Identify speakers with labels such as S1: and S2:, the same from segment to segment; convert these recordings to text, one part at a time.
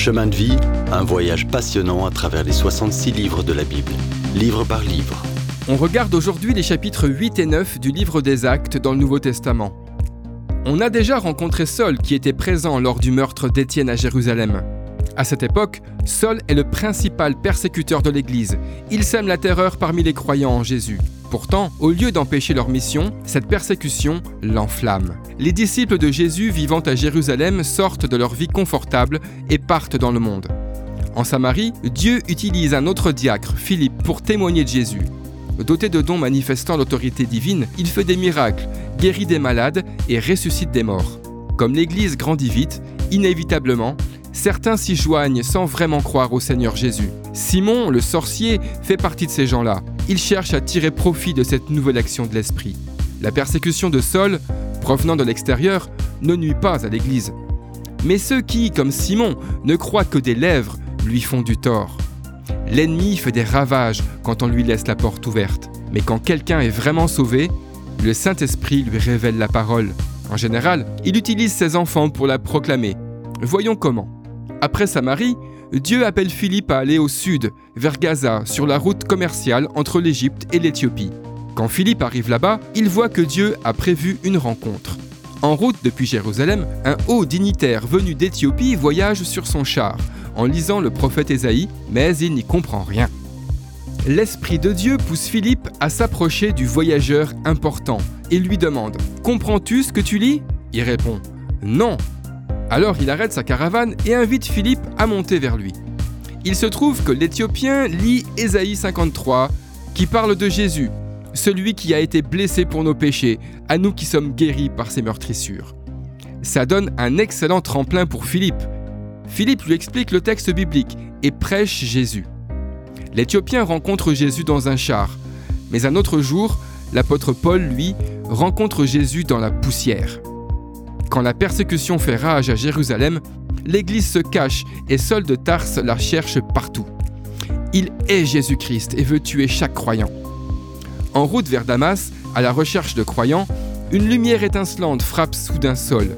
S1: Chemin de vie, un voyage passionnant à travers les 66 livres de la Bible, livre par livre.
S2: On regarde aujourd'hui les chapitres 8 et 9 du livre des Actes dans le Nouveau Testament. On a déjà rencontré Saul qui était présent lors du meurtre d'Étienne à Jérusalem. À cette époque, Saul est le principal persécuteur de l'Église. Il sème la terreur parmi les croyants en Jésus. Pourtant, au lieu d'empêcher leur mission, cette persécution l'enflamme. Les disciples de Jésus vivant à Jérusalem sortent de leur vie confortable et partent dans le monde. En Samarie, Dieu utilise un autre diacre, Philippe, pour témoigner de Jésus. Doté de dons manifestant l'autorité divine, il fait des miracles, guérit des malades et ressuscite des morts. Comme l'Église grandit vite, inévitablement, certains s'y joignent sans vraiment croire au Seigneur Jésus. Simon, le sorcier, fait partie de ces gens-là il cherche à tirer profit de cette nouvelle action de l'esprit. La persécution de Saul, provenant de l'extérieur, ne nuit pas à l'Église. Mais ceux qui, comme Simon, ne croient que des lèvres, lui font du tort. L'ennemi fait des ravages quand on lui laisse la porte ouverte. Mais quand quelqu'un est vraiment sauvé, le Saint-Esprit lui révèle la parole. En général, il utilise ses enfants pour la proclamer. Voyons comment. Après Samarie, Dieu appelle Philippe à aller au sud, vers Gaza, sur la route commerciale entre l'Égypte et l'Éthiopie. Quand Philippe arrive là-bas, il voit que Dieu a prévu une rencontre. En route depuis Jérusalem, un haut dignitaire venu d'Éthiopie voyage sur son char, en lisant le prophète Ésaïe, mais il n'y comprend rien. L'Esprit de Dieu pousse Philippe à s'approcher du voyageur important et lui demande ⁇ Comprends-tu ce que tu lis ?⁇ Il répond ⁇ Non, alors il arrête sa caravane et invite Philippe à monter vers lui. Il se trouve que l'Éthiopien lit Ésaïe 53, qui parle de Jésus, celui qui a été blessé pour nos péchés, à nous qui sommes guéris par ses meurtrissures. Ça donne un excellent tremplin pour Philippe. Philippe lui explique le texte biblique et prêche Jésus. L'Éthiopien rencontre Jésus dans un char, mais un autre jour, l'apôtre Paul, lui, rencontre Jésus dans la poussière. Quand la persécution fait rage à Jérusalem, l'Église se cache et Saul de Tarse la cherche partout. Il est Jésus-Christ et veut tuer chaque croyant. En route vers Damas, à la recherche de croyants, une lumière étincelante frappe soudain Saul.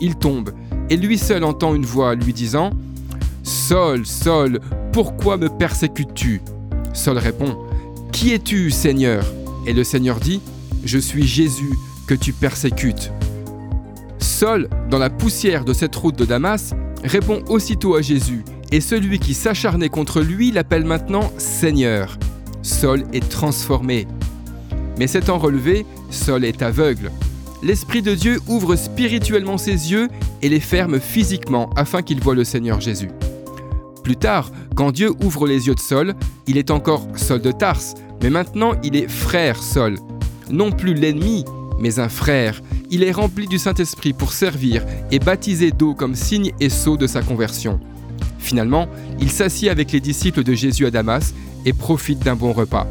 S2: Il tombe et lui seul entend une voix lui disant ⁇ Saul, Saul, pourquoi me persécutes-tu ?⁇ Saul répond ⁇ Qui es-tu, Seigneur ?⁇ Et le Seigneur dit ⁇ Je suis Jésus que tu persécutes. Saul, dans la poussière de cette route de Damas, répond aussitôt à Jésus, et celui qui s'acharnait contre lui l'appelle maintenant Seigneur. Saul est transformé. Mais s'étant relevé, Saul est aveugle. L'Esprit de Dieu ouvre spirituellement ses yeux et les ferme physiquement afin qu'il voie le Seigneur Jésus. Plus tard, quand Dieu ouvre les yeux de Saul, il est encore Saul de Tarse, mais maintenant il est frère Saul. Non plus l'ennemi, mais un frère, il est rempli du Saint-Esprit pour servir et baptiser d'eau comme signe et sceau de sa conversion. Finalement, il s'assied avec les disciples de Jésus à Damas et profite d'un bon repas.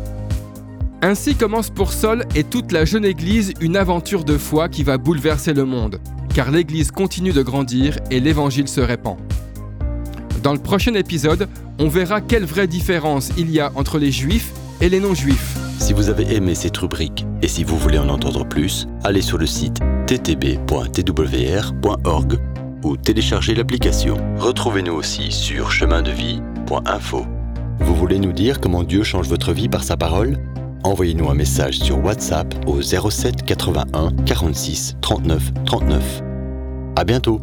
S2: Ainsi commence pour Saul et toute la jeune Église une aventure de foi qui va bouleverser le monde, car l'Église continue de grandir et l'Évangile se répand. Dans le prochain épisode, on verra quelle vraie différence il y a entre les Juifs et les non-Juifs.
S1: Si vous avez aimé cette rubrique et si vous voulez en entendre plus, allez sur le site ttb.twr.org ou téléchargez l'application. Retrouvez-nous aussi sur chemindevie.info. Vous voulez nous dire comment Dieu change votre vie par sa parole? Envoyez-nous un message sur WhatsApp au 07 81 46 39 39. À bientôt